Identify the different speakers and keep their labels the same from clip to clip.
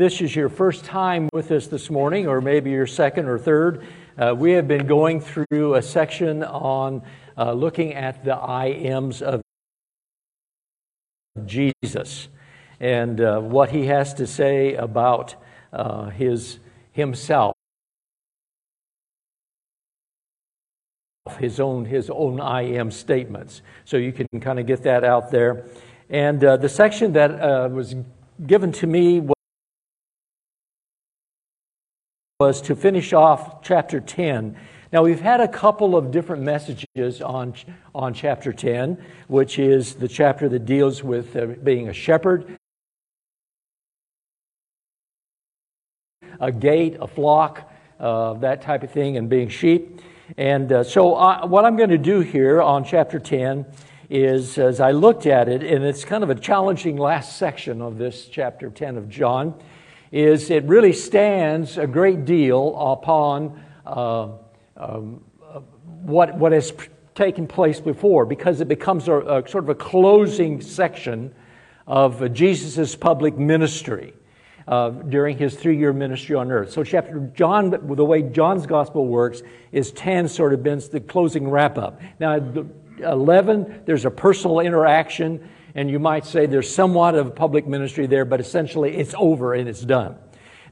Speaker 1: this is your first time with us this morning, or maybe your second or third, uh, we have been going through a section on uh, looking at the I ams of Jesus and uh, what he has to say about uh, his himself. His own, his own I am statements. So you can kind of get that out there. And uh, the section that uh, was given to me was to finish off chapter 10. Now, we've had a couple of different messages on, on chapter 10, which is the chapter that deals with uh, being a shepherd, a gate, a flock, uh, that type of thing, and being sheep. And uh, so, what I'm going to do here on chapter 10 is, as I looked at it, and it's kind of a challenging last section of this chapter 10 of John is it really stands a great deal upon uh, um, what, what has taken place before because it becomes a, a sort of a closing section of Jesus' public ministry. Uh, during his three-year ministry on earth. So, chapter John, the way John's gospel works, is ten sort of been the closing wrap-up. Now, eleven, there's a personal interaction and you might say there's somewhat of public ministry there, but essentially it's over and it's done.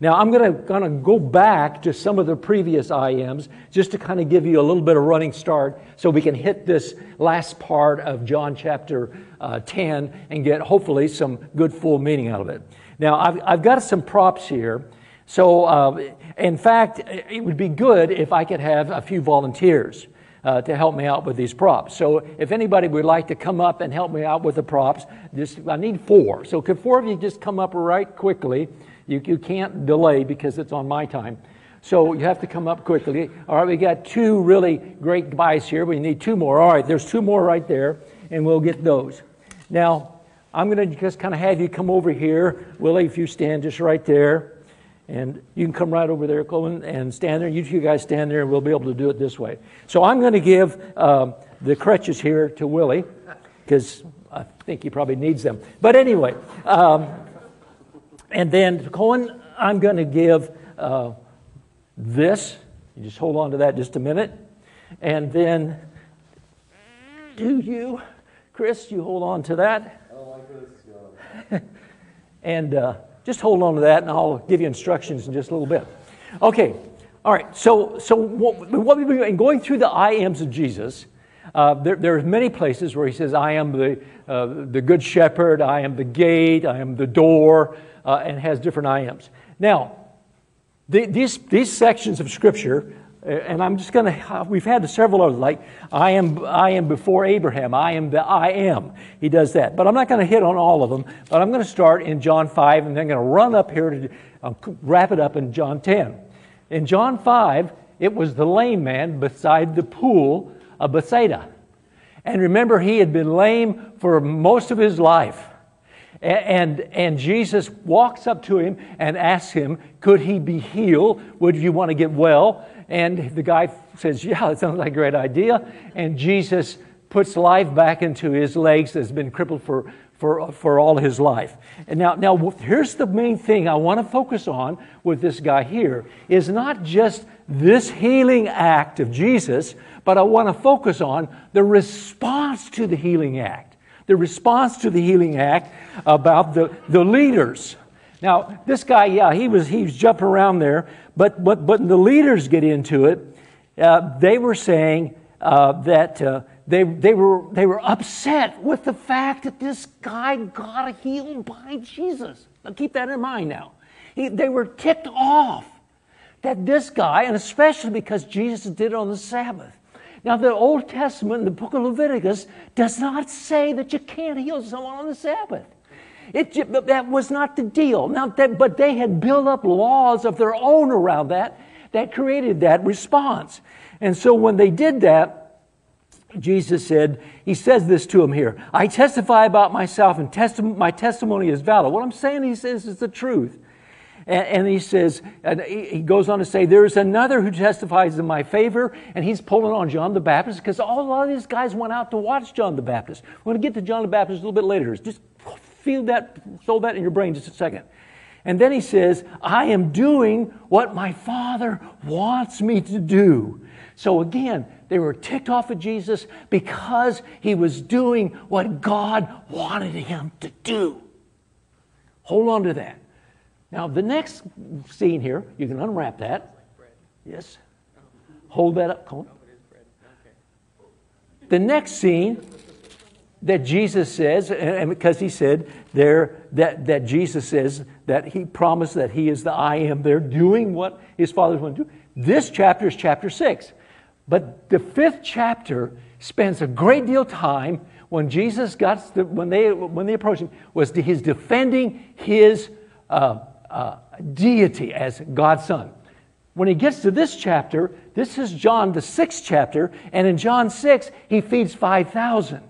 Speaker 1: Now, I'm going to, going to go back to some of the previous I ams just to kind of give you a little bit of running start so we can hit this last part of John chapter uh, 10 and get hopefully some good full meaning out of it. Now, I've, I've got some props here. So, uh, in fact, it would be good if I could have a few volunteers uh, to help me out with these props. So if anybody would like to come up and help me out with the props, just I need four. So could four of you just come up right quickly? You, you can't delay because it's on my time. So you have to come up quickly. All right, we got two really great guys here. We need two more. All right, there's two more right there, and we'll get those. Now, I'm going to just kind of have you come over here. Willie, if you stand just right there. And you can come right over there, Colin, and stand there. You two guys stand there, and we'll be able to do it this way. So I'm going to give um, the crutches here to Willie, because I think he probably needs them. But anyway, um, and then Colin, I'm going to give uh, this. You just hold on to that just a minute. And then, do you, Chris, you hold on to that? I don't like this. and uh, just hold on to that, and I'll give you instructions in just a little bit. Okay, all right. So, so what, what we've been going through the I ams of Jesus. Uh, there, there are many places where he says, "I am the uh, the good shepherd. I am the gate. I am the door," uh, and has different I ams. Now, the, these these sections of Scripture and I'm just going to, we've had several others, like, I am, I am before Abraham, I am the I am. He does that. But I'm not going to hit on all of them, but I'm going to start in John 5 and then I'm going to run up here to uh, wrap it up in John 10. In John 5, it was the lame man beside the pool of Bethsaida. And remember, he had been lame for most of his life. And, and Jesus walks up to him and asks him, Could he be healed? Would you want to get well? And the guy says, Yeah, that sounds like a great idea. And Jesus puts life back into his legs that's been crippled for, for, for all his life. And now, now, here's the main thing I want to focus on with this guy here is not just this healing act of Jesus, but I want to focus on the response to the healing act. The response to the healing act about the, the leaders. Now, this guy, yeah, he was, he was jumping around there, but, but, but the leaders get into it. Uh, they were saying uh, that uh, they, they, were, they were upset with the fact that this guy got healed by Jesus. Now, keep that in mind now. He, they were ticked off that this guy, and especially because Jesus did it on the Sabbath. Now, the Old Testament, the book of Leviticus, does not say that you can't heal someone on the Sabbath. It, that was not the deal. Now, that, but they had built up laws of their own around that that created that response. And so when they did that, Jesus said, He says this to him here I testify about myself, and testi- my testimony is valid. What I'm saying, He says, is the truth. And, and he says, and he goes on to say, There's another who testifies in my favor, and he's pulling on John the Baptist because a lot of these guys went out to watch John the Baptist. We're going to get to John the Baptist a little bit later. Just feel that, hold that in your brain just a second. And then he says, I am doing what my Father wants me to do. So again, they were ticked off at Jesus because he was doing what God wanted him to do. Hold on to that. Now, the next scene here, you can unwrap that. Yes. Hold that up, Colin. The next scene that Jesus says, and because he said there that, that Jesus says that he promised that he is the I am, they're doing what his father's going to do. This chapter is chapter six. But the fifth chapter spends a great deal of time when Jesus got, when they, when they approached him, was his defending his uh, uh, deity as God's son. When he gets to this chapter, this is John, the sixth chapter, and in John 6, he feeds 5,000.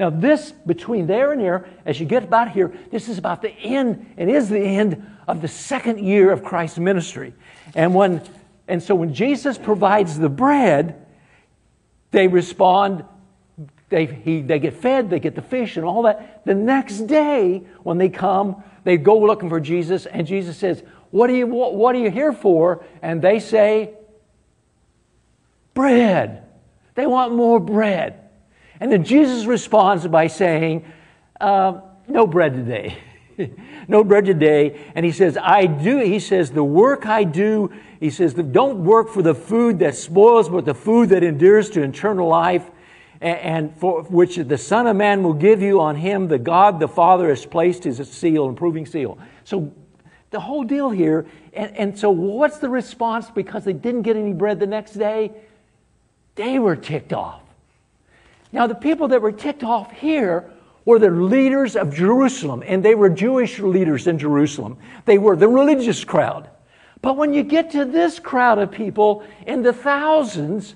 Speaker 1: Now, this between there and here, as you get about here, this is about the end, and is the end of the second year of Christ's ministry. And when and so when Jesus provides the bread, they respond, they, he, they get fed, they get the fish and all that. The next day, when they come, they go looking for Jesus, and Jesus says, What are you, what, what are you here for? And they say, Bread. They want more bread. And then Jesus responds by saying, uh, No bread today. no bread today. And he says, I do, he says, the work I do, he says, don't work for the food that spoils, but the food that endures to eternal life, and for which the Son of Man will give you on him, the God the Father has placed his seal, improving seal. So the whole deal here, and, and so what's the response because they didn't get any bread the next day? They were ticked off. Now, the people that were ticked off here were the leaders of Jerusalem, and they were Jewish leaders in Jerusalem. They were the religious crowd. But when you get to this crowd of people in the thousands,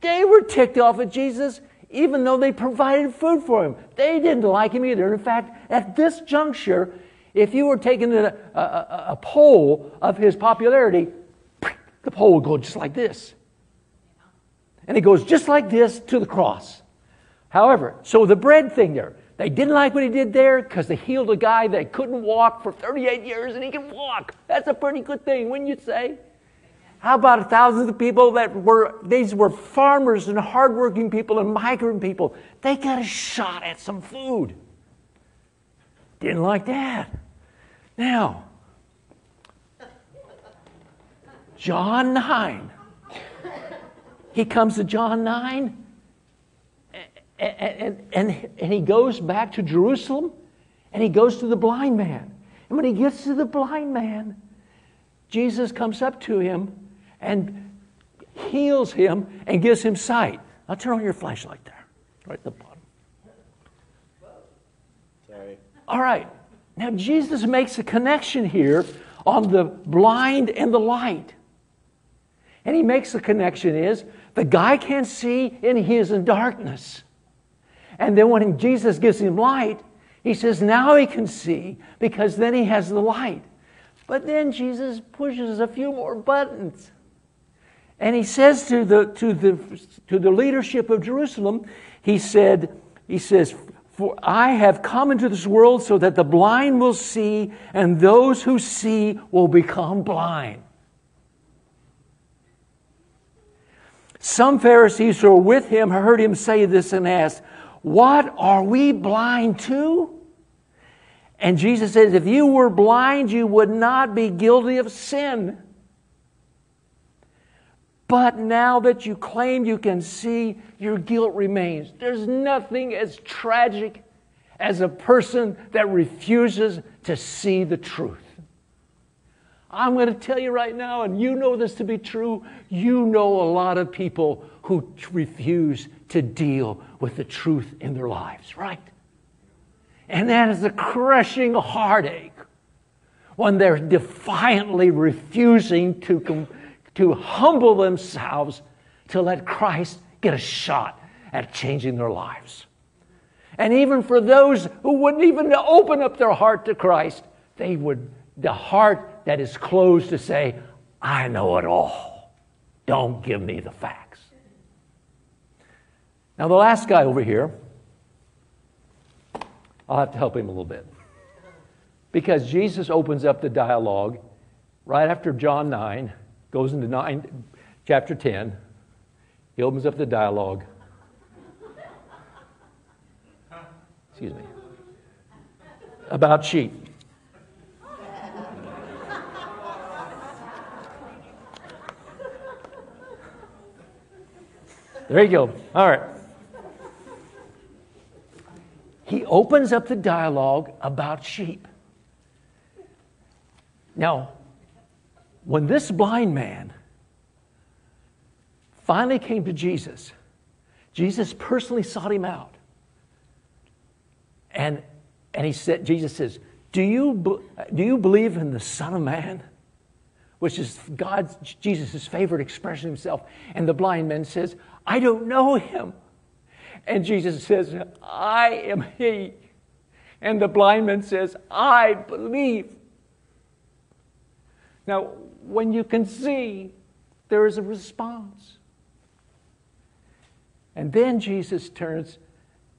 Speaker 1: they were ticked off at Jesus even though they provided food for him. They didn't like him either. In fact, at this juncture, if you were taking a, a, a, poll of his popularity, the poll would go just like this. And it goes just like this to the cross. However, so the bread thing there, they didn't like what he did there because they healed a guy that couldn't walk for 38 years and he can walk. That's a pretty good thing, wouldn't you say? How about thousands of people that were, these were farmers and hardworking people and migrant people? They got a shot at some food. Didn't like that. Now, John 9. He comes to John 9 and, and, and he goes back to Jerusalem and he goes to the blind man. And when he gets to the blind man, Jesus comes up to him and heals him and gives him sight. Now turn on your flashlight there, right at the bottom. Sorry. All right. Now Jesus makes a connection here on the blind and the light. And he makes the connection is the guy can't see and he is in darkness. And then when Jesus gives him light, he says, now he can see because then he has the light. But then Jesus pushes a few more buttons. And he says to the, to the, to the leadership of Jerusalem, he said, he says, For I have come into this world so that the blind will see, and those who see will become blind. Some Pharisees who were with him heard him say this and asked, what are we blind to? And Jesus says, if you were blind, you would not be guilty of sin. But now that you claim you can see, your guilt remains. There's nothing as tragic as a person that refuses to see the truth. I'm going to tell you right now, and you know this to be true, you know a lot of people who refuse to deal with the truth in their lives, right? And that is a crushing heartache when they're defiantly refusing to, to humble themselves to let Christ get a shot at changing their lives. And even for those who wouldn't even open up their heart to Christ, they would, the heart that is closed to say, I know it all. Don't give me the facts. Now, the last guy over here, I'll have to help him a little bit. Because Jesus opens up the dialogue right after John 9, goes into 9, chapter 10. He opens up the dialogue. Excuse me. About sheep. There you go. All right. He opens up the dialogue about sheep. Now, when this blind man finally came to Jesus, Jesus personally sought him out. And, and he said, Jesus says, do you, do you believe in the Son of Man? Which is God's, Jesus' favorite expression himself. And the blind man says, I don't know him. And Jesus says, I am he. And the blind man says, I believe. Now, when you can see, there is a response. And then Jesus turns,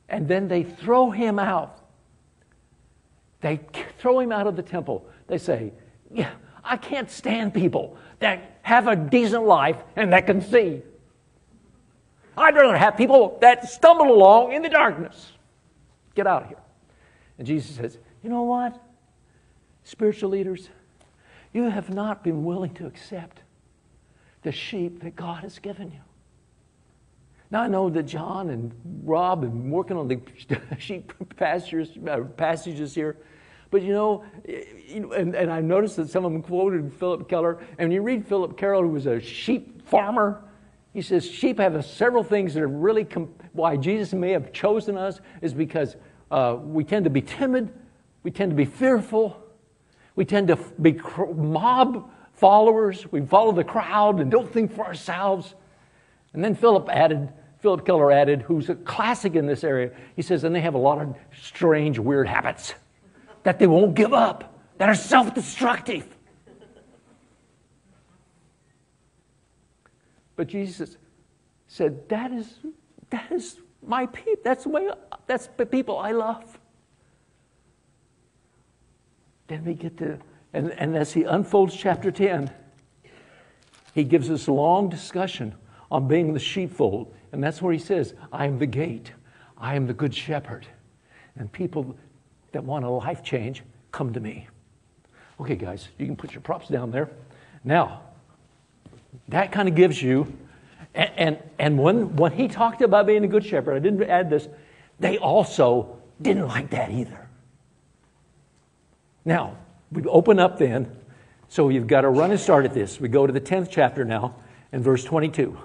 Speaker 1: and then they throw him out. They throw him out of the temple. They say, Yeah, I can't stand people that have a decent life and that can see. I'd rather have people that stumble along in the darkness. Get out of here. And Jesus says, You know what? Spiritual leaders, you have not been willing to accept the sheep that God has given you. Now I know that John and Rob been working on the sheep pastures, uh, passages here, but you know, and, and I noticed that some of them quoted Philip Keller. And when you read Philip Keller, who was a sheep farmer, he says sheep have several things that are really comp- why Jesus may have chosen us is because uh, we tend to be timid, we tend to be fearful, we tend to be mob followers. We follow the crowd and don't think for ourselves. And then Philip added, Philip Keller added, who's a classic in this area, he says, and they have a lot of strange, weird habits that they won't give up, that are self destructive. But Jesus said, That is, that is my people. That's the way, that's the people I love. Then we get to, and, and as he unfolds chapter 10, he gives us a long discussion on being the sheepfold. And that's where he says, I am the gate, I am the good shepherd. And people that want a life change come to me. Okay, guys, you can put your props down there. Now, that kind of gives you, and, and, and when, when he talked about being a good shepherd, I didn't add this, they also didn't like that either. Now, we open up then, so you've got to run and start at this. We go to the 10th chapter now, and verse 22.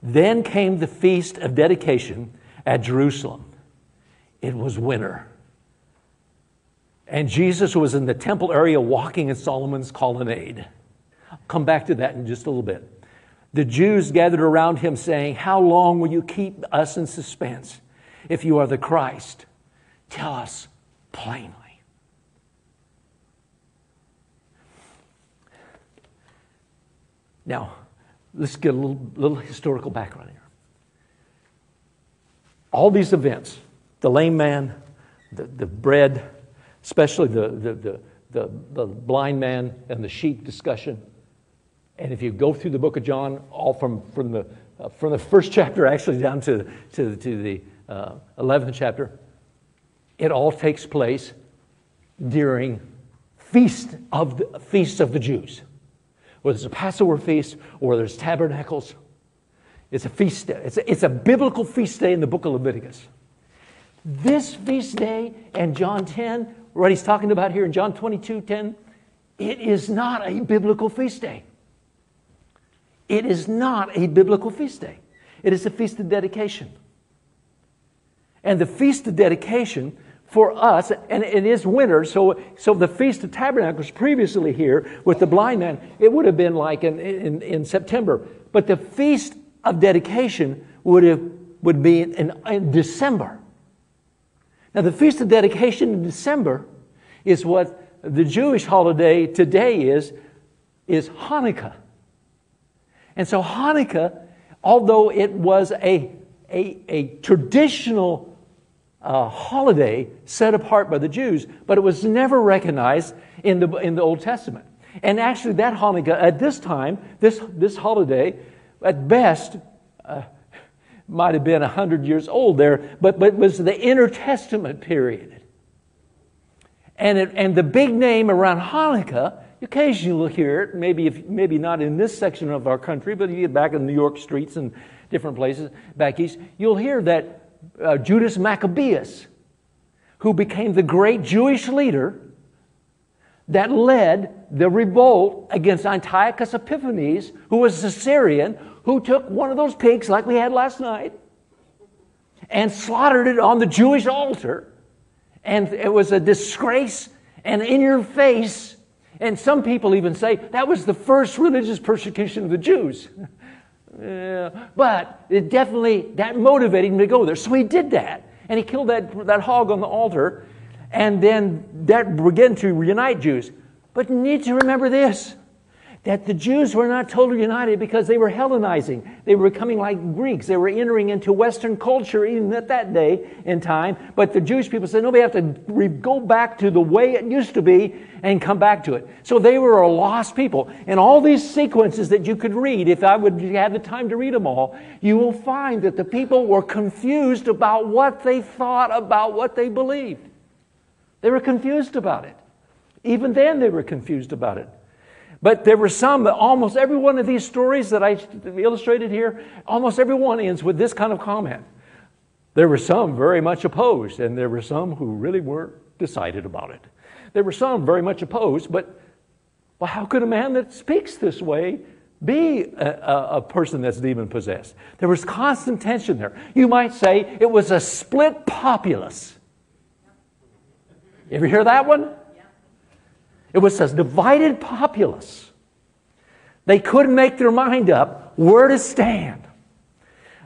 Speaker 1: Then came the feast of dedication at Jerusalem. It was winter. And Jesus was in the temple area walking in Solomon's colonnade. I'll come back to that in just a little bit. The Jews gathered around him, saying, How long will you keep us in suspense? If you are the Christ, tell us plainly. Now, let's get a little, little historical background here. All these events, the lame man, the, the bread, especially the, the, the, the, the blind man and the sheep discussion. And if you go through the book of John, all from, from, the, uh, from the first chapter actually down to, to, to the uh, 11th chapter, it all takes place during feast of the, feasts of the Jews whether it's a Passover feast or there's tabernacles. It's a feast day. It's a, it's a biblical feast day in the book of Leviticus. This feast day and John 10, what he's talking about here in John 22 10, it is not a biblical feast day. It is not a biblical feast day. It is a feast of dedication. And the feast of dedication for us, and it is winter, so, so the Feast of Tabernacles previously here with the blind man, it would have been like in, in, in September. But the Feast of Dedication would, have, would be in, in December. Now, the Feast of Dedication in December is what the Jewish holiday today is, is Hanukkah. And so Hanukkah, although it was a, a, a traditional uh, holiday set apart by the Jews, but it was never recognized in the, in the Old Testament. And actually, that Hanukkah, at this time, this, this holiday, at best, uh, might have been 100 years old there, but, but was the intertestament period. And, it, and the big name around Hanukkah, occasionally you'll hear it, maybe, if, maybe not in this section of our country, but you get back in New York streets and different places back east, you'll hear that uh, Judas Maccabeus, who became the great Jewish leader that led the revolt against Antiochus Epiphanes, who was a Syrian, who took one of those pigs like we had last night and slaughtered it on the Jewish altar. And it was a disgrace and in your face. And some people even say that was the first religious persecution of the Jews. yeah, but it definitely, that motivated him to go there. So he did that. And he killed that, that hog on the altar. And then that began to reunite Jews. But you need to remember this that the Jews were not totally united because they were Hellenizing. They were becoming like Greeks. They were entering into Western culture even at that day in time. But the Jewish people said, no, we have to go back to the way it used to be and come back to it. So they were a lost people. And all these sequences that you could read, if I would have the time to read them all, you will find that the people were confused about what they thought about what they believed. They were confused about it. Even then, they were confused about it. But there were some, almost every one of these stories that I illustrated here, almost every one ends with this kind of comment. There were some very much opposed, and there were some who really weren't decided about it. There were some very much opposed, but well, how could a man that speaks this way be a, a, a person that's demon possessed? There was constant tension there. You might say it was a split populace. Ever hear that one? It was says divided populace. They couldn't make their mind up where to stand.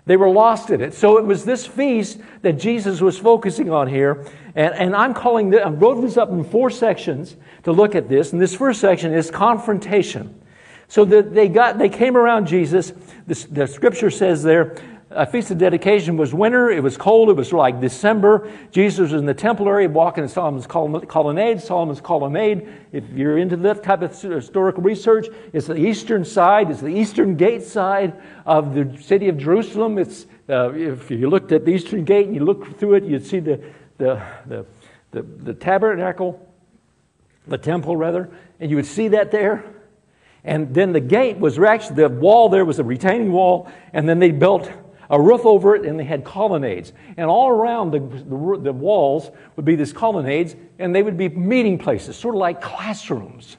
Speaker 1: They were lost in it. So it was this feast that Jesus was focusing on here. And, and I'm calling this, I wrote this up in four sections to look at this. And this first section is confrontation. So that they got, they came around Jesus. The, the scripture says there, a feast of dedication was winter. It was cold. It was like December. Jesus was in the temple area walking in Solomon's colonnade. Solomon's colonnade, if you're into that type of historical research, it's the eastern side. It's the eastern gate side of the city of Jerusalem. It's, uh, if you looked at the eastern gate and you look through it, you'd see the, the, the, the, the tabernacle, the temple rather, and you would see that there. And then the gate was actually, the wall there was a retaining wall, and then they built a roof over it, and they had colonnades. And all around the, the, the walls would be these colonnades, and they would be meeting places, sort of like classrooms.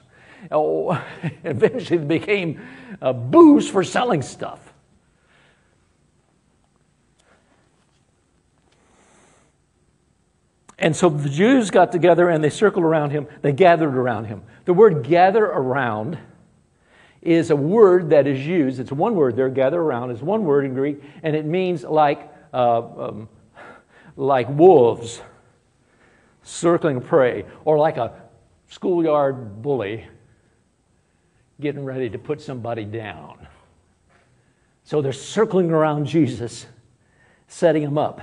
Speaker 1: Oh, eventually, they became a booths for selling stuff. And so the Jews got together and they circled around him. They gathered around him. The word gather around is a word that is used. It's one word there, gather around, is one word in Greek, and it means like, uh, um, like wolves circling prey, or like a schoolyard bully getting ready to put somebody down. So they're circling around Jesus, setting him up.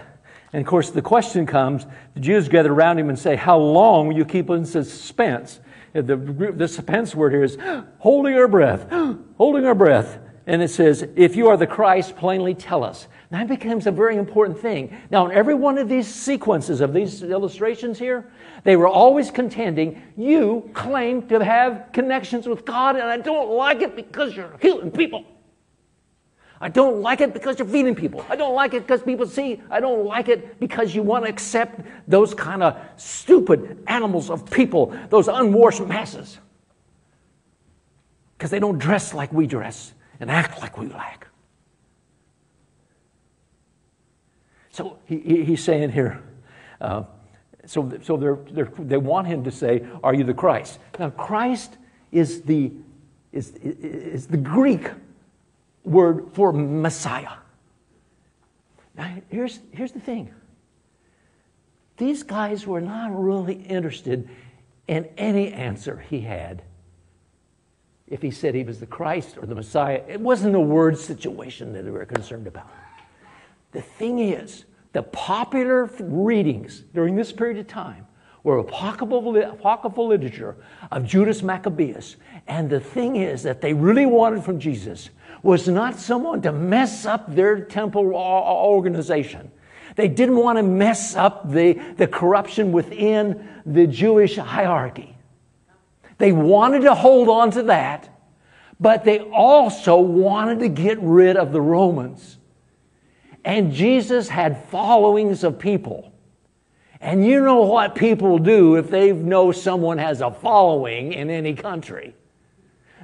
Speaker 1: And of course, the question comes the Jews gather around him and say, How long will you keep in suspense? The, the suspense word here is holding our breath, holding our breath. And it says, if you are the Christ, plainly tell us. That becomes a very important thing. Now, in every one of these sequences of these illustrations here, they were always contending, you claim to have connections with God, and I don't like it because you're healing people. I don't like it because you're feeding people. I don't like it because people see. I don't like it because you want to accept those kind of stupid animals of people, those unwashed masses. Because they don't dress like we dress and act like we act. So he, he, he's saying here, uh, so, so they're, they're, they want him to say, Are you the Christ? Now, Christ is the, is, is the Greek word for Messiah. Now, here's, here's the thing these guys were not really interested in any answer he had. If he said he was the Christ or the Messiah, it wasn't a word situation that they were concerned about. The thing is, the popular readings during this period of time were apocryphal, apocryphal literature of Judas Maccabeus. And the thing is that they really wanted from Jesus was not someone to mess up their temple organization. They didn't want to mess up the, the corruption within the Jewish hierarchy. They wanted to hold on to that, but they also wanted to get rid of the Romans. And Jesus had followings of people. And you know what people do if they know someone has a following in any country.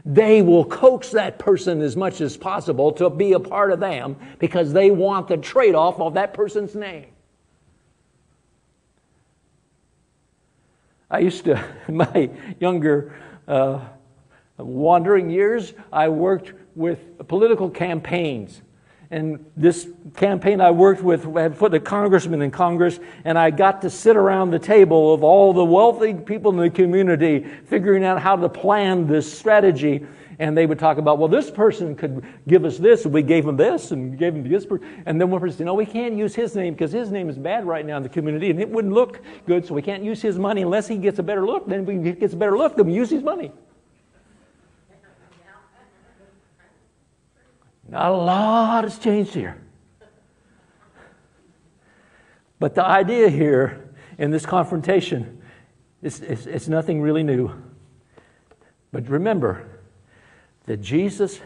Speaker 1: They will coax that person as much as possible to be a part of them because they want the trade off of that person's name. I used to, my younger uh, wandering years, I worked with political campaigns. And this campaign I worked with had put a congressman in Congress, and I got to sit around the table of all the wealthy people in the community figuring out how to plan this strategy. And they would talk about, well, this person could give us this, and we gave him this, and gave him this. And then one person said, no, we can't use his name because his name is bad right now in the community, and it wouldn't look good, so we can't use his money unless he gets a better look. Then if he gets a better look, then we use his money. Not a lot has changed here. But the idea here in this confrontation is it's, it's nothing really new. But remember that Jesus,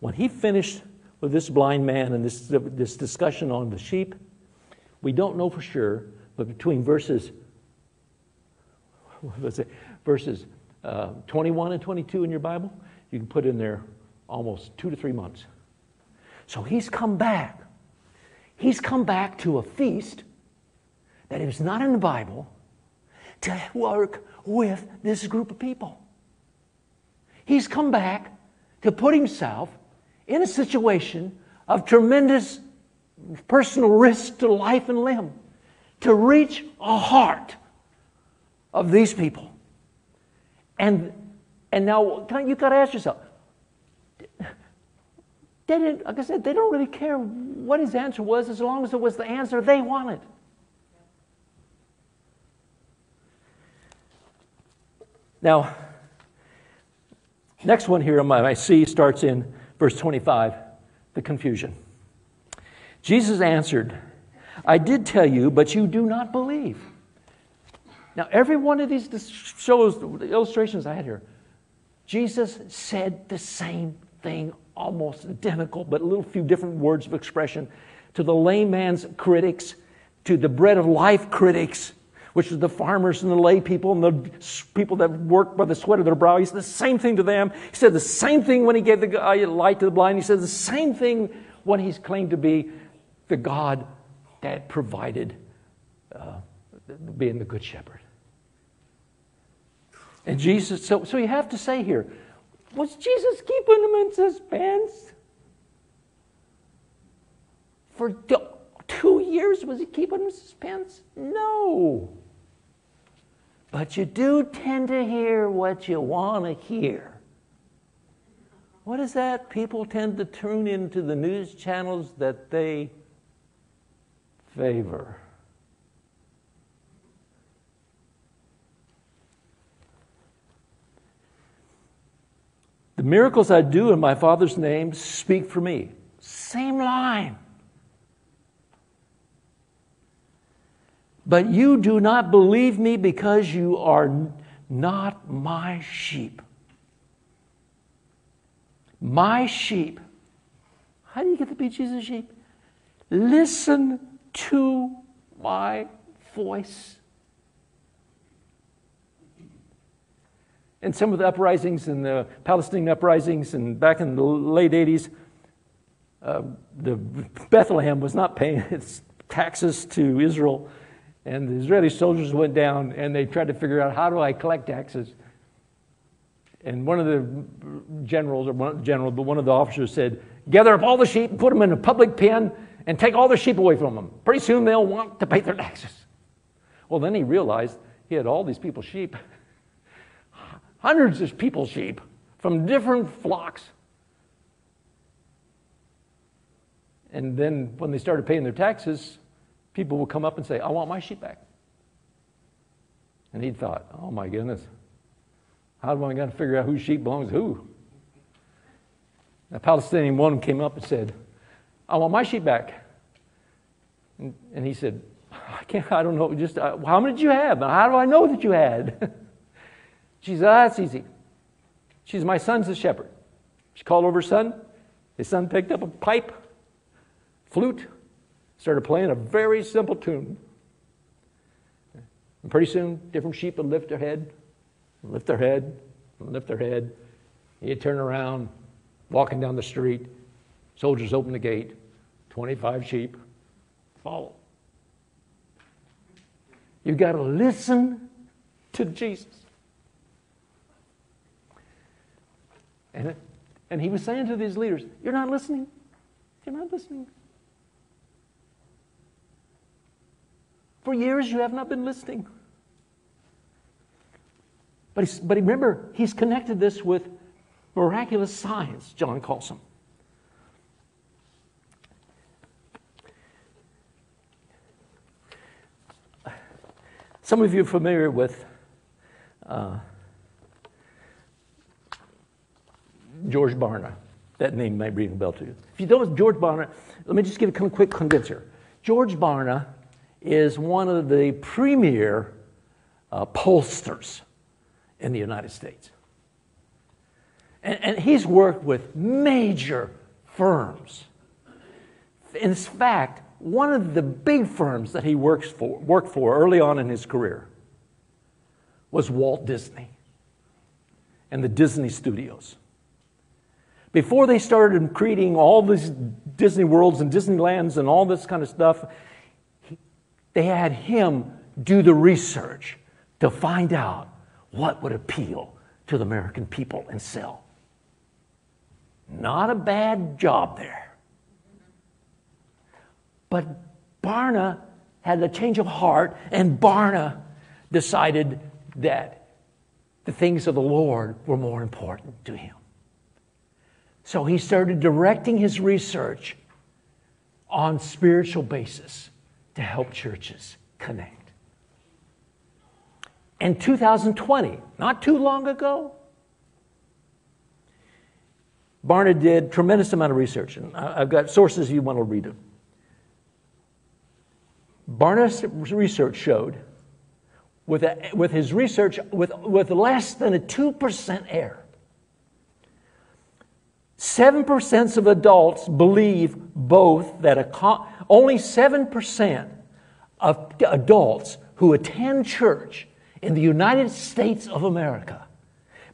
Speaker 1: when he finished with this blind man and this, this discussion on the sheep, we don't know for sure, but between verses, let's say, verses uh, 21 and 22 in your Bible, you can put in there almost two to three months. So he's come back. He's come back to a feast that is not in the Bible to work with this group of people. He's come back to put himself in a situation of tremendous personal risk to life and limb to reach a heart of these people. And, and now you've got to ask yourself they didn't, like I said, they don't really care what his answer was as long as it was the answer they wanted. Now, next one here on my, my C starts in verse 25 the confusion. Jesus answered, I did tell you, but you do not believe. Now, every one of these shows, the illustrations I had here, Jesus said the same thing almost identical, but a little few different words of expression to the layman's critics, to the bread of life critics, which is the farmers and the lay people and the people that work by the sweat of their brow. He said the same thing to them. He said the same thing when he gave the light to the blind. He said the same thing when he's claimed to be the God that provided uh, being the good shepherd. And Jesus, so, so you have to say here, was Jesus keeping them in suspense? For two years, was he keeping them in suspense? No. But you do tend to hear what you want to hear. What is that? People tend to tune into the news channels that they favor. The miracles I do in my Father's name speak for me. Same line. But you do not believe me because you are not my sheep. My sheep. How do you get to be Jesus' sheep? Listen to my voice. And some of the uprisings and the Palestinian uprisings and back in the late 80s, uh, the Bethlehem was not paying its taxes to Israel. And the Israeli soldiers went down and they tried to figure out how do I collect taxes. And one of the generals, or one general, but one of the officers said, gather up all the sheep, and put them in a public pen, and take all the sheep away from them. Pretty soon they'll want to pay their taxes. Well, then he realized he had all these people's sheep hundreds of people's sheep from different flocks. And then when they started paying their taxes, people would come up and say, I want my sheep back. And he'd thought, oh my goodness, how am I going to figure out whose sheep belongs to who? A Palestinian woman came up and said, I want my sheep back. And, and he said, I can't, I don't know, just uh, how many did you have? How do I know that you had? she said, oh, that's easy. She's my son's a shepherd. She called over her son. His son picked up a pipe, flute, started playing a very simple tune. And pretty soon, different sheep would lift their head, lift their head, lift their head. He'd turn around, walking down the street. Soldiers open the gate. 25 sheep follow. You've got to listen to Jesus. And, and he was saying to these leaders, You're not listening. You're not listening. For years, you have not been listening. But, but remember, he's connected this with miraculous signs, John calls them. Some of you are familiar with uh, George Barna. That name might ring a bell to you. If you don't know George Barna, let me just give a quick condenser. George Barna is one of the premier uh, pollsters in the United States. And, and he's worked with major firms. In fact, one of the big firms that he works for, worked for early on in his career was Walt Disney and the Disney Studios. Before they started creating all these Disney worlds and Disneylands and all this kind of stuff, they had him do the research to find out what would appeal to the American people and sell. Not a bad job there. But Barna had a change of heart, and Barna decided that the things of the Lord were more important to him. So he started directing his research on spiritual basis to help churches connect. In 2020, not too long ago, Barna did tremendous amount of research, and I've got sources if you want to read them. Barna's research showed, with, a, with his research, with, with less than a 2% error, 7% of adults believe both that a, only 7% of adults who attend church in the United States of America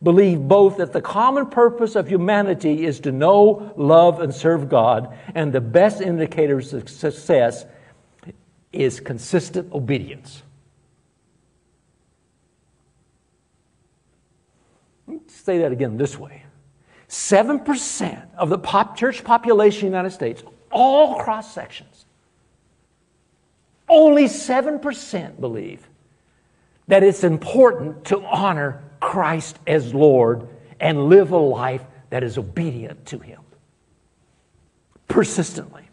Speaker 1: believe both that the common purpose of humanity is to know, love, and serve God, and the best indicator of success is consistent obedience. Say that again this way 7% of the pop church population in the United States, all cross sections, only 7% believe that it's important to honor Christ as Lord and live a life that is obedient to Him persistently.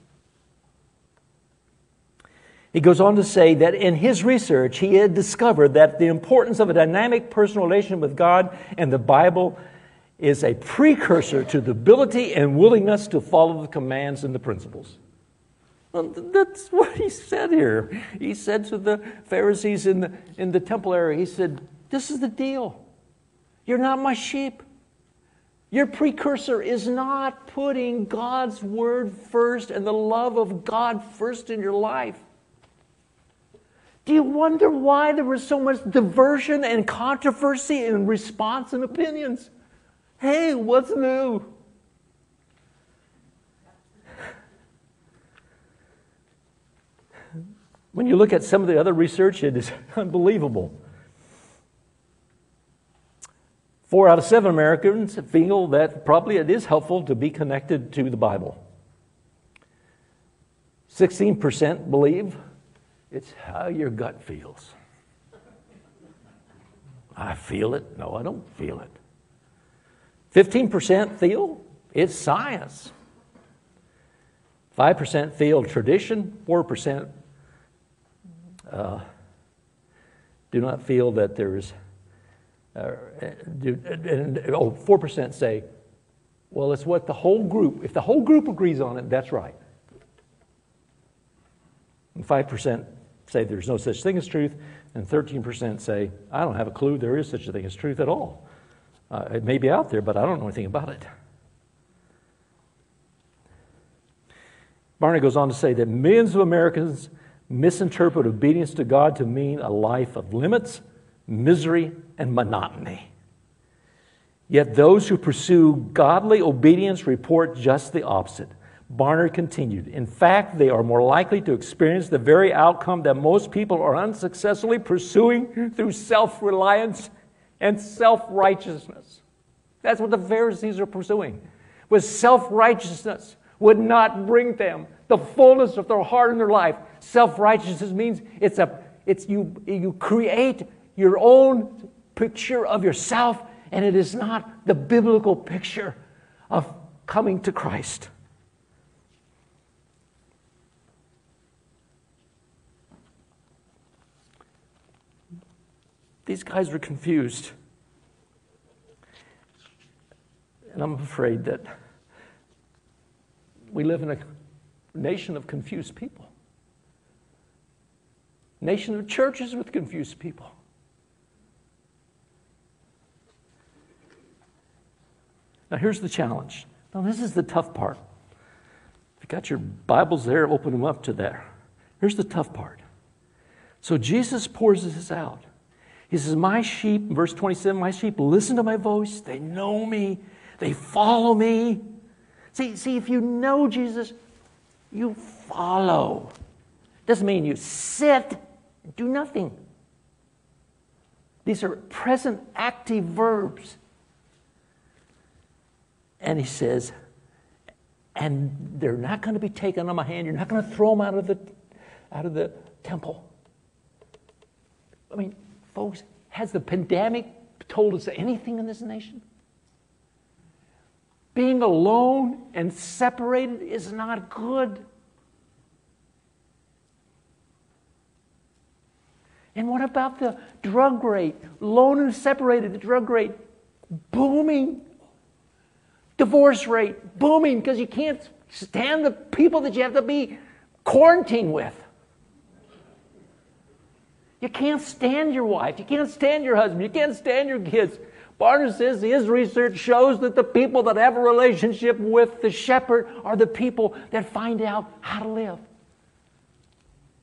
Speaker 1: He goes on to say that in his research, he had discovered that the importance of a dynamic personal relation with God and the Bible is a precursor to the ability and willingness to follow the commands and the principles. Well, that's what he said here. He said to the Pharisees in the, in the temple area, he said, This is the deal. You're not my sheep. Your precursor is not putting God's word first and the love of God first in your life. Do you wonder why there was so much diversion and controversy in response and opinions? Hey, what's new? When you look at some of the other research, it is unbelievable. Four out of seven Americans feel that probably it is helpful to be connected to the Bible. 16% believe it's how your gut feels. I feel it. No, I don't feel it. 15% feel it's science. 5% feel tradition. 4% uh, do not feel that there's, uh, do, and, oh, 4% say, well, it's what the whole group, if the whole group agrees on it, that's right. And 5% say there's no such thing as truth, and 13% say, I don't have a clue there is such a thing as truth at all. Uh, it may be out there, but I don't know anything about it. Barna goes on to say that millions of Americans misinterpret obedience to God to mean a life of limits, misery, and monotony. Yet those who pursue godly obedience report just the opposite. Barna continued. In fact, they are more likely to experience the very outcome that most people are unsuccessfully pursuing through self reliance and self righteousness. That's what the Pharisees are pursuing. Was self righteousness would not bring them the fullness of their heart and their life. Self righteousness means it's a it's you you create your own picture of yourself, and it is not the biblical picture of coming to Christ. These guys were confused. And I'm afraid that we live in a nation of confused people. Nation of churches with confused people. Now, here's the challenge. Now, this is the tough part. If you got your Bibles there, open them up to there. Here's the tough part. So, Jesus pours this out. He says, My sheep, verse 27, my sheep listen to my voice. They know me. They follow me. See, see, if you know Jesus, you follow. Doesn't mean you sit, do nothing. These are present active verbs. And he says, and they're not going to be taken on my hand. You're not going to throw them out of the, out of the temple. I mean, Folks, has the pandemic told us anything in this nation? Being alone and separated is not good. And what about the drug rate? Lone and separated, the drug rate booming. Divorce rate booming because you can't stand the people that you have to be quarantined with. You can't stand your wife. You can't stand your husband. You can't stand your kids. Barna says his research shows that the people that have a relationship with the shepherd are the people that find out how to live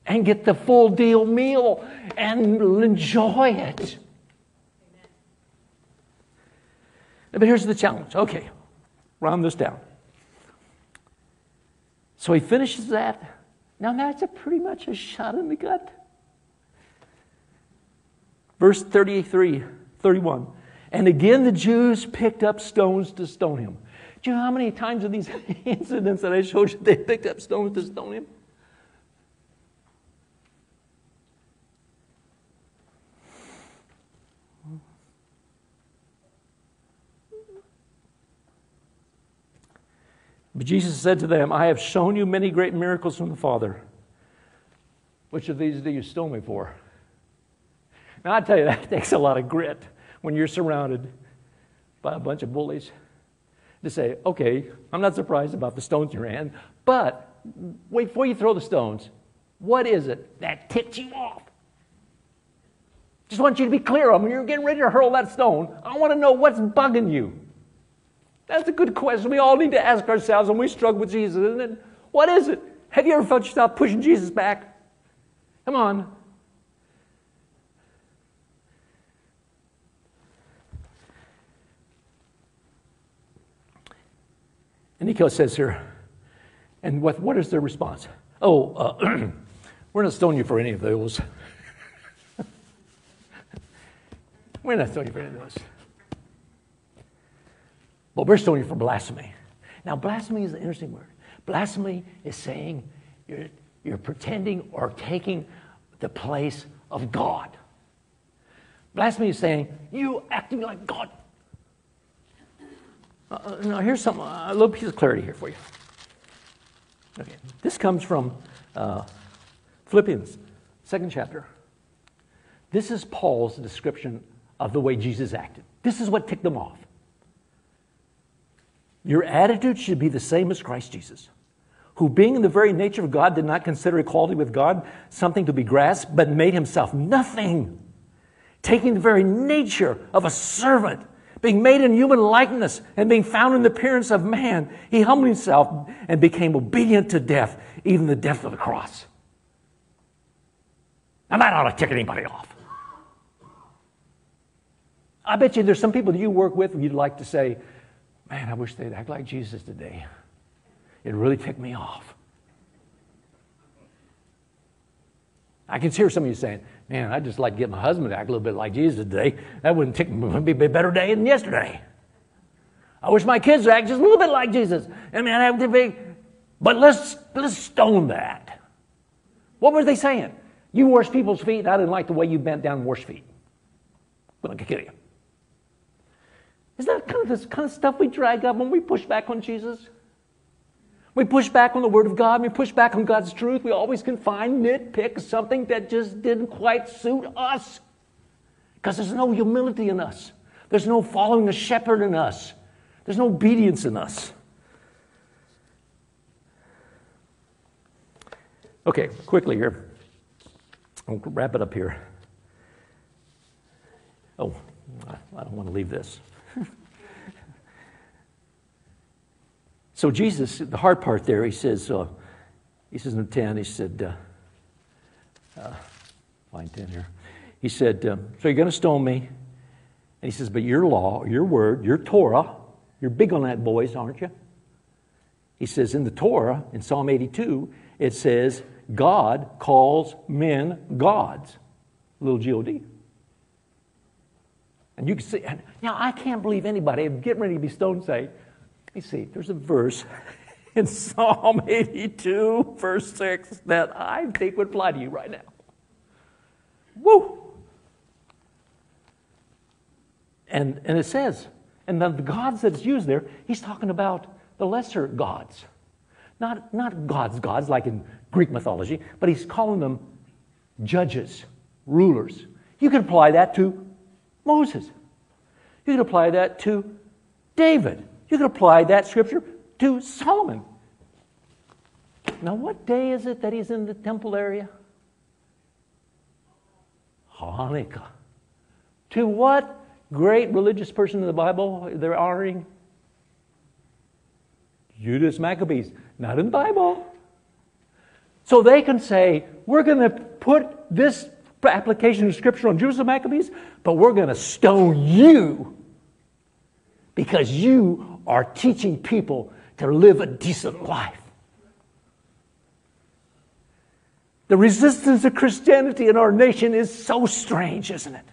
Speaker 1: and get the full deal meal and enjoy it. But here's the challenge. Okay, round this down. So he finishes that. Now that's a pretty much a shot in the gut. Verse 33, 31. And again the Jews picked up stones to stone him. Do you know how many times in these incidents that I showed you they picked up stones to stone him? But Jesus said to them, I have shown you many great miracles from the Father. Which of these do you stone me for? Now, I tell you, that takes a lot of grit when you're surrounded by a bunch of bullies to say, okay, I'm not surprised about the stones in your hand, but wait before you throw the stones, what is it that ticked you off? Just want you to be clear on when you're getting ready to hurl that stone. I want to know what's bugging you. That's a good question we all need to ask ourselves when we struggle with Jesus, isn't it? What is it? Have you ever felt yourself pushing Jesus back? Come on. And Nico says here, and what, what is their response? Oh, uh, we're not stoning you for any of those. we're not stoning you for any of those. But we're stoning you for blasphemy. Now, blasphemy is an interesting word. Blasphemy is saying you're, you're pretending or taking the place of God. Blasphemy is saying you acting like God. Uh, now, here's some, uh, a little piece of clarity here for you. Okay, this comes from uh, Philippians Second chapter. This is Paul's description of the way Jesus acted. This is what ticked them off. Your attitude should be the same as Christ Jesus, who, being in the very nature of God, did not consider equality with God something to be grasped, but made himself nothing, taking the very nature of a servant, being made in human likeness, and being found in the appearance of man. He humbled himself and became obedient to death, even the death of the cross. And that ought to tick anybody off. I bet you there's some people that you work with you'd like to say, man, I wish they'd act like Jesus today. It really ticked me off. I can hear some of you saying, man, I'd just like to get my husband to act a little bit like Jesus today. That wouldn't tick me, would be a better day than yesterday. I wish my kids would act just a little bit like Jesus. I mean, I have to be, but let's, let's stone that. What were they saying? You wash people's feet, and I didn't like the way you bent down and feet. Well, I could kill you. Is that kind of this kind of stuff we drag up when we push back on Jesus? We push back on the Word of God. We push back on God's truth. We always can find, nitpick something that just didn't quite suit us. Because there's no humility in us. There's no following a shepherd in us. There's no obedience in us. Okay, quickly here. I'll wrap it up here. Oh, I don't want to leave this. So Jesus, the hard part there, he says, uh, he says in 10, he said, uh, uh, line 10 here. He said, um, so you're going to stone me? And he says, but your law, your word, your Torah, you're big on that, boys, aren't you? He says in the Torah, in Psalm 82, it says, God calls men gods. Little G O D. And you can see, now I can't believe anybody, getting ready to be stoned, say, let me see, there's a verse in Psalm 82, verse 6, that I think would apply to you right now. Woo! And, and it says, and the, gods that's used there, he's talking about the lesser gods. Not, not gods, gods like in Greek mythology, but he's calling them judges, rulers. You can apply that to Moses. You can apply that to David. You can apply that scripture to Solomon. Now, what day is it that he's in the temple area? Hanukkah. To what great religious person in the Bible they're honoring? Judas Maccabees. Not in the Bible. So they can say, we're going to put this application of Scripture on Judas Maccabees, but we're going to stone you because you are teaching people to live a decent life. The resistance of Christianity in our nation is so strange, isn't it?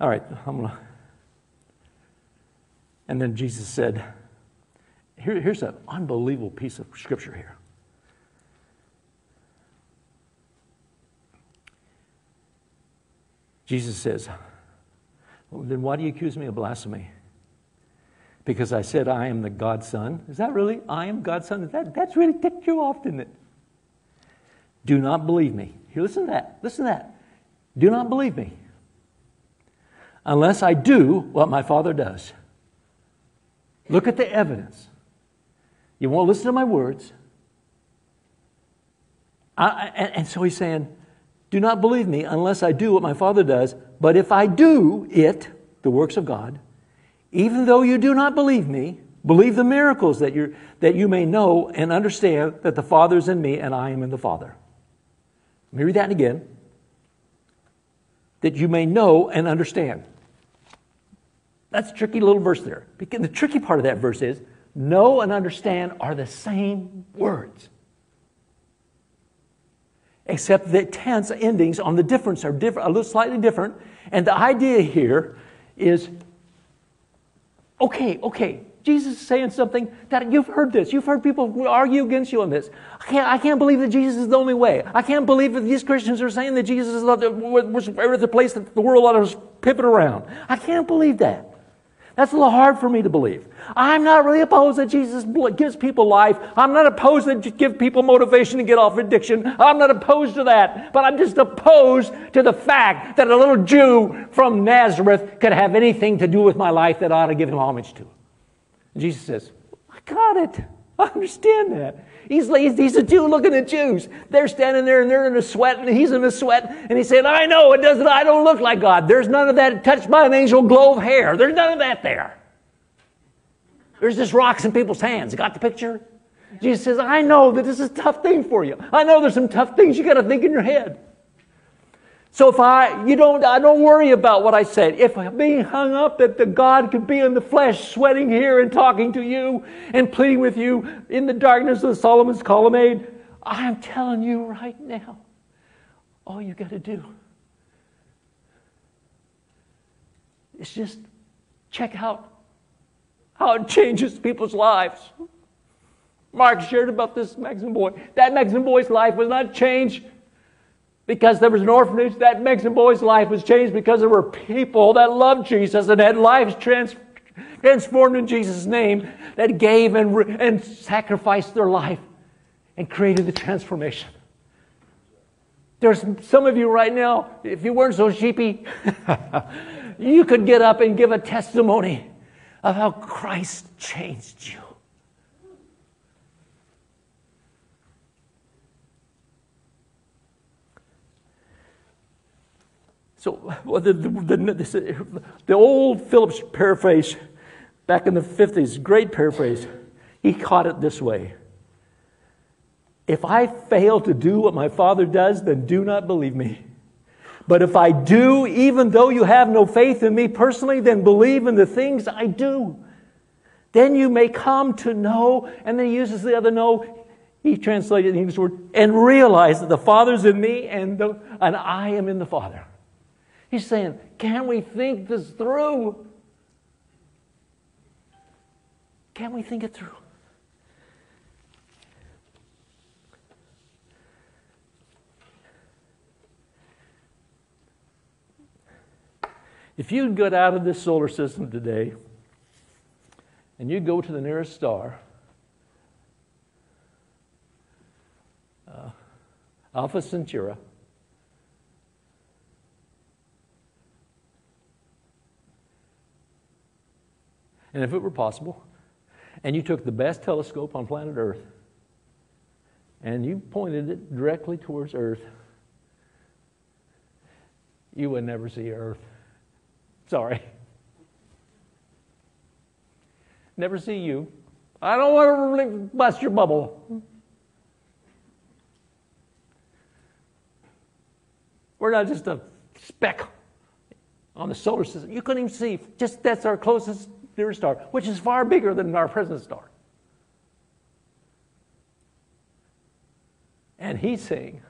Speaker 1: All right, I'm gonna. And then Jesus said, here, here's an unbelievable piece of scripture here. Jesus says, well, Then why do you accuse me of blasphemy? Because I said I am the God's Son. Is that really? I am God's Son? That, that's really ticked you off, didn't it? Do not believe me. Here, listen to that. Listen to that. Do not believe me unless I do what my Father does. Look at the evidence. You won't listen to my words. I, and, and so he's saying, Do not believe me unless I do what my Father does. But if I do it, the works of God, even though you do not believe me, believe the miracles that, you that you may know and understand that the Father is in me and I am in the Father. Let me read that again. That you may know and understand. That's a tricky little verse there. The tricky part of that verse is know and understand are the same words. Except the tense endings on the difference are different, a little slightly different. And the idea here is okay, okay, Jesus is saying something that you've heard this. You've heard people argue against you on this. I can't, I can't believe that Jesus is the only way. I can't believe that these Christians are saying that Jesus is the, the place that the world ought to pivot around. I can't believe that. That's a little hard for me to believe. I'm not really opposed that Jesus gives people life. I'm not opposed that give people motivation to get off addiction. I'm not opposed to that. But I'm just opposed to the fact that a little Jew from Nazareth could have anything to do with my life that I ought to give him homage to. Jesus says, I got it. I understand that. He's, he's a Jew looking at Jews. They're standing there and they're in a sweat and he's in a sweat. And he said, I know it doesn't, I don't look like God. There's none of that touched by an angel glow of hair. There's none of that there. There's just rocks in people's hands. You got the picture? Jesus says, I know that this is a tough thing for you. I know there's some tough things you got to think in your head. So if I, you don't, I don't worry about what I said. If I'm being hung up that the God could be in the flesh, sweating here and talking to you and pleading with you in the darkness of Solomon's colonnade, I'm telling you right now, all you got to do is just check out how it changes people's lives. Mark shared about this Mexican boy. That Mexican boy's life was not changed because there was an orphanage. That Mexican boy's life was changed because there were people that loved Jesus and had lives trans- transformed in Jesus' name that gave and, re- and sacrificed their life and created the transformation. There's some of you right now, if you weren't so sheepy, you could get up and give a testimony of how Christ changed you. So well, the, the, the, the, old Phillips paraphrase back in the 50s, great paraphrase, he caught it this way. If I fail to do what my Father does, then do not believe me. But if I do, even though you have no faith in me personally, then believe in the things I do. Then you may come to know, and then he uses the other know, he translated the English word, and realize that the Father's in me and, the, and I am in the Father. He's saying, Can we think this through? Can we think it through? If you get out of this solar system today and you go to the nearest star, uh, Alpha Centauri, and if it were possible, and you took the best telescope on planet Earth and you pointed it directly towards Earth, you would never see Earth. Sorry. Never see you. I don't want to really bust your bubble. We're not just a speck on the solar system. You couldn't even see. Just that's our closest nearest star, which is far bigger than our present star. And he's saying,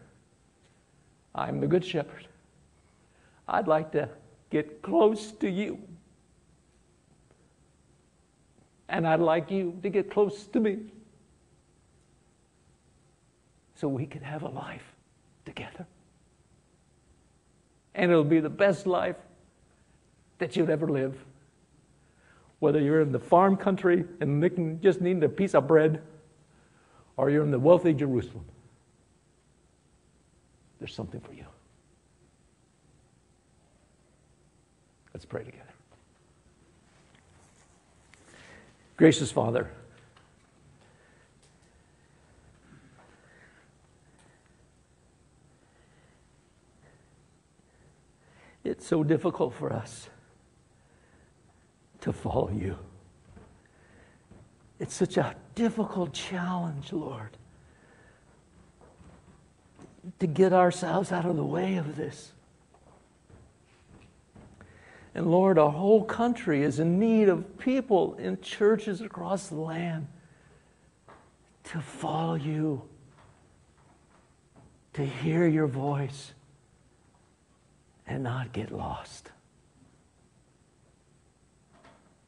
Speaker 1: I'm the good shepherd. I'd like to get close to you. And I'd like you to get close to me. So we could have a life together. And it'll be the best life that you'll ever live whether you're in the farm country and just needing a piece of bread, or you're in the wealthy Jerusalem, there's something for you. Let's pray together. Gracious Father, it's so difficult for us to follow you. It's such a difficult challenge, Lord, to get ourselves out of the way of this. And Lord, our whole country is in need of people in churches across the land to follow you, to hear your voice, and not get lost.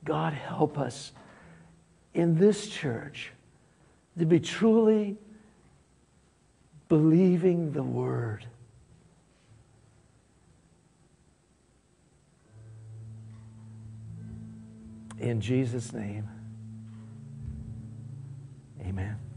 Speaker 1: God, help us in this church to be truly believing the word.
Speaker 2: In Jesus' name, amen.